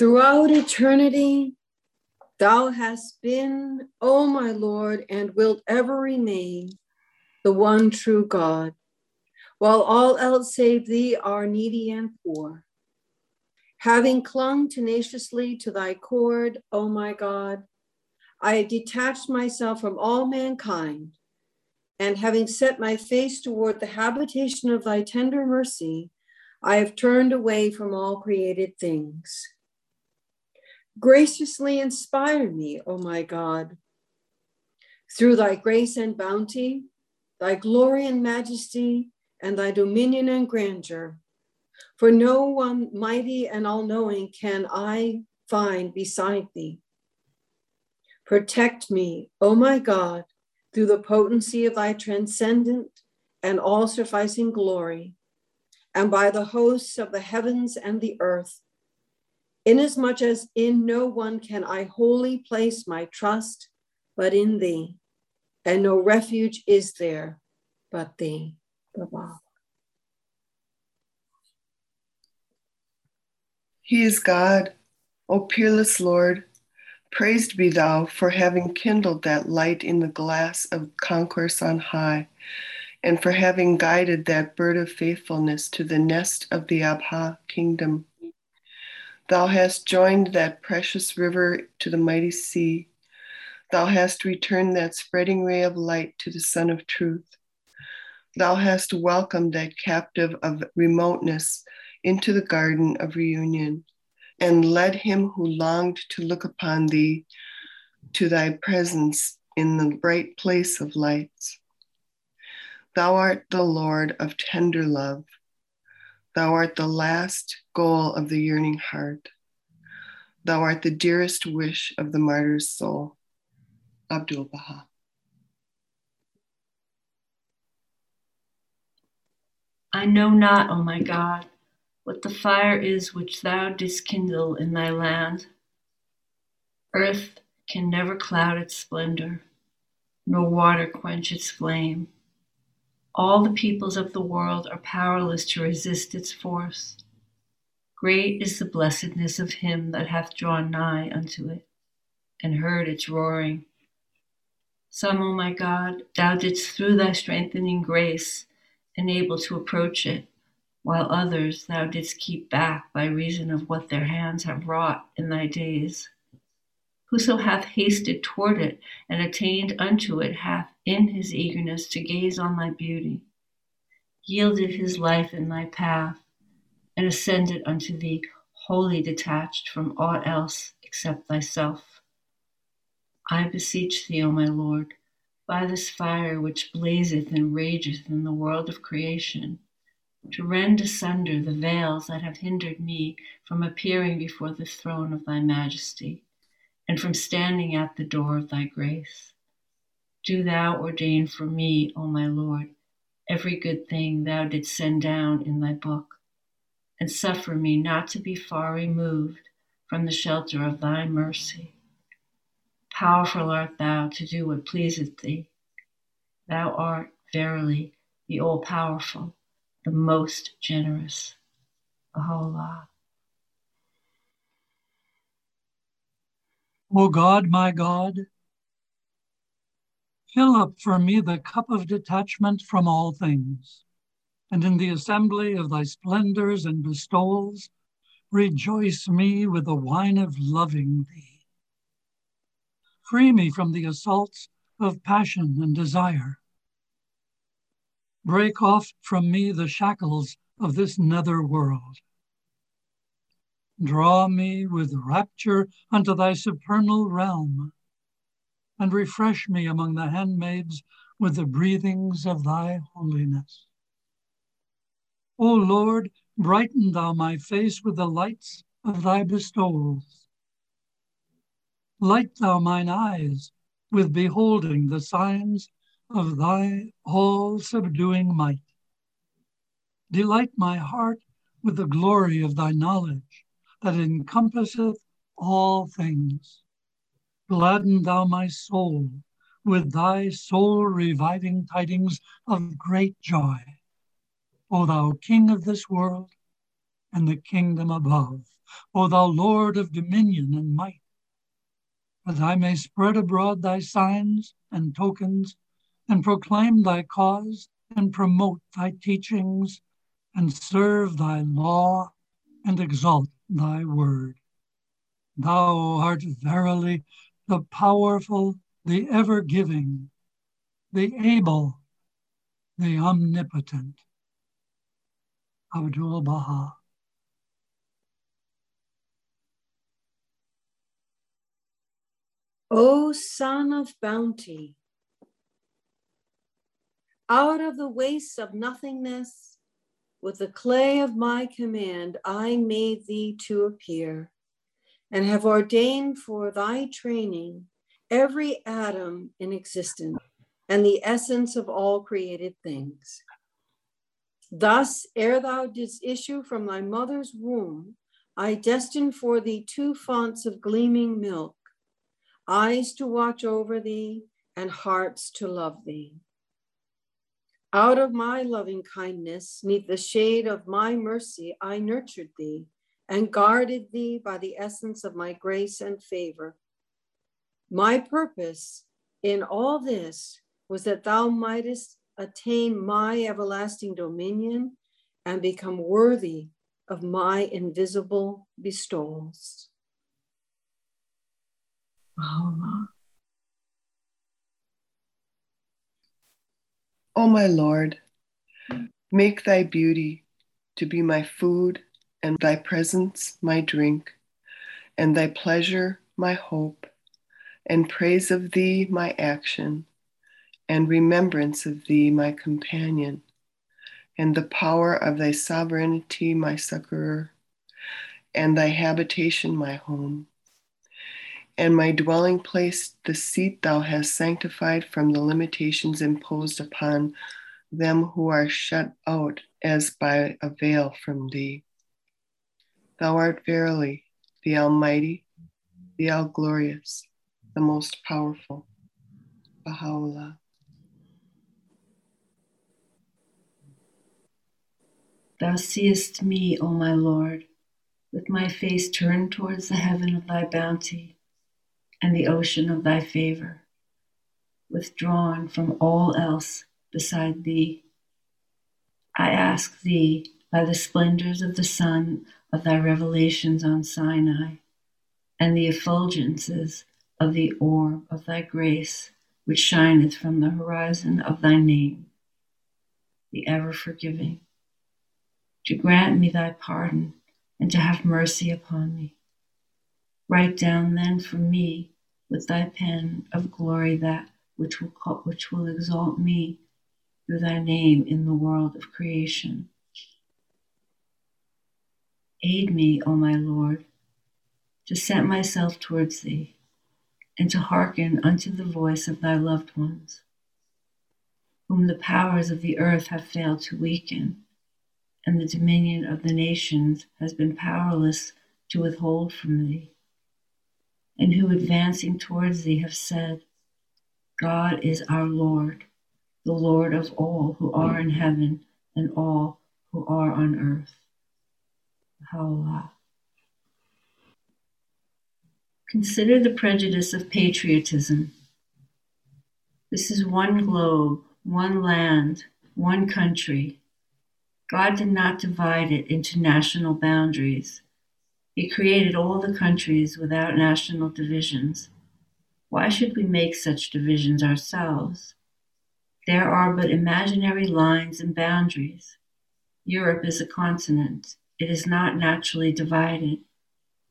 Throughout eternity, thou hast been, O my Lord, and wilt ever remain the one true God, while all else save thee are needy and poor. Having clung tenaciously to thy cord, O my God, I detached myself from all mankind, and having set my face toward the habitation of thy tender mercy, I have turned away from all created things. Graciously inspire me, O my God. Through thy grace and bounty, thy glory and majesty, and thy dominion and grandeur. For no one mighty and all knowing can I find beside thee. Protect me, O my God, through the potency of thy transcendent and all sufficing glory, and by the hosts of the heavens and the earth Inasmuch as in no one can I wholly place my trust but in thee, and no refuge is there but thee. Baba. He is God, O peerless Lord. Praised be thou for having kindled that light in the glass of concourse on high, and for having guided that bird of faithfulness to the nest of the Abha kingdom. Thou hast joined that precious river to the mighty sea. Thou hast returned that spreading ray of light to the sun of truth. Thou hast welcomed that captive of remoteness into the garden of reunion, and led him who longed to look upon thee to thy presence in the bright place of lights. Thou art the Lord of tender love Thou art the last goal of the yearning heart. Thou art the dearest wish of the martyr's soul. Abdul Baha. I know not, O oh my God, what the fire is which thou didst kindle in thy land. Earth can never cloud its splendor, nor water quench its flame. All the peoples of the world are powerless to resist its force. Great is the blessedness of him that hath drawn nigh unto it and heard its roaring. Some, O my God, thou didst through thy strengthening grace enable to approach it, while others thou didst keep back by reason of what their hands have wrought in thy days. Whoso hath hasted toward it and attained unto it hath in his eagerness to gaze on thy beauty, yielded his life in thy path, and ascended unto thee wholly detached from aught else except thyself. I beseech thee, O my Lord, by this fire which blazeth and rageth in the world of creation, to rend asunder the veils that have hindered me from appearing before the throne of thy majesty and from standing at the door of thy grace. Do thou ordain for me, O my Lord, every good thing thou didst send down in thy book, and suffer me not to be far removed from the shelter of thy mercy. Powerful art thou to do what pleaseth thee. Thou art verily the all powerful, the most generous. Baha'u'llah. O God, my God, fill up for me the cup of detachment from all things, and in the assembly of thy splendors and bestowals, rejoice me with the wine of loving thee. Free me from the assaults of passion and desire. Break off from me the shackles of this nether world Draw me with rapture unto thy supernal realm, and refresh me among the handmaids with the breathings of thy holiness. O Lord, brighten thou my face with the lights of thy bestowals. Light thou mine eyes with beholding the signs of thy all subduing might. Delight my heart with the glory of thy knowledge that encompasseth all things. Gladden thou my soul with thy soul reviving tidings of great joy. O thou King of this world and the kingdom above. O thou Lord of dominion and might, that I may spread abroad thy signs and tokens, and proclaim thy cause, and promote thy teachings, and serve thy law, and exalt thy word. Thou art verily the powerful, the ever giving, the able, the omnipotent. Abdul Baha. O Son of Bounty, out of the wastes of nothingness, with the clay of my command, I made thee to appear, and have ordained for thy training every atom in existence and the essence of all created things. Thus, ere thou didst issue from thy mother's womb, I destined for thee two fonts of gleaming milk eyes to watch over thee, and hearts to love thee. Out of my loving kindness, neath the shade of my mercy, I nurtured thee and guarded thee by the essence of my grace and favor. My purpose in all this was that thou mightest attain my everlasting dominion and become worthy of my invisible bestowals. O my Lord, make thy beauty to be my food, and thy presence my drink, and thy pleasure my hope, and praise of thee my action, and remembrance of thee my companion, and the power of thy sovereignty my succorer, and thy habitation my home and my dwelling place the seat thou hast sanctified from the limitations imposed upon them who are shut out as by a veil from thee. Thou art verily the Almighty, the All Glorious, the most powerful. Baha'u'llah. Thou seest me, O my Lord, with my face turned towards the heaven of thy bounty and the ocean of thy favor, withdrawn from all else beside thee. I ask thee by the splendors of the sun of thy revelations on Sinai, and the effulgences of the orb of thy grace, which shineth from the horizon of thy name, the ever forgiving, to grant me thy pardon and to have mercy upon me Write down then for me with thy pen of glory that which will, call, which will exalt me through thy name in the world of creation. Aid me, O my Lord, to set myself towards thee and to hearken unto the voice of thy loved ones, whom the powers of the earth have failed to weaken, and the dominion of the nations has been powerless to withhold from thee and who advancing towards thee have said, God is our Lord, the Lord of all who are in heaven and all who are on earth. Allah. Consider the prejudice of patriotism. This is one globe, one land, one country. God did not divide it into national boundaries he created all the countries without national divisions. Why should we make such divisions ourselves? There are but imaginary lines and boundaries. Europe is a continent. It is not naturally divided.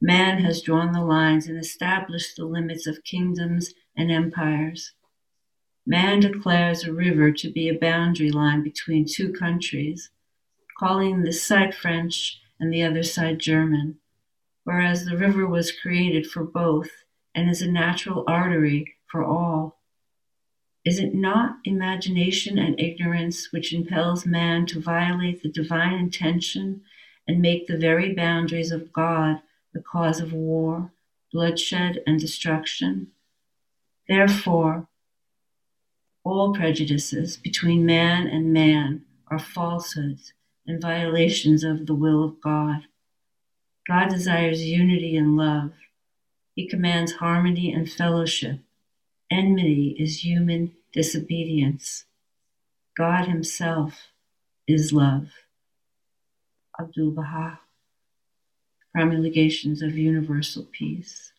Man has drawn the lines and established the limits of kingdoms and empires. Man declares a river to be a boundary line between two countries, calling this side French and the other side German whereas the river was created for both and is a natural artery for all. Is it not imagination and ignorance which impels man to violate the divine intention and make the very boundaries of God the cause of war, bloodshed, and destruction? Therefore, all prejudices between man and man are falsehoods and violations of the will of God. God desires unity and love. He commands harmony and fellowship. Enmity is human disobedience. God Himself is love. Abdul Baha, Promulgations of Universal Peace.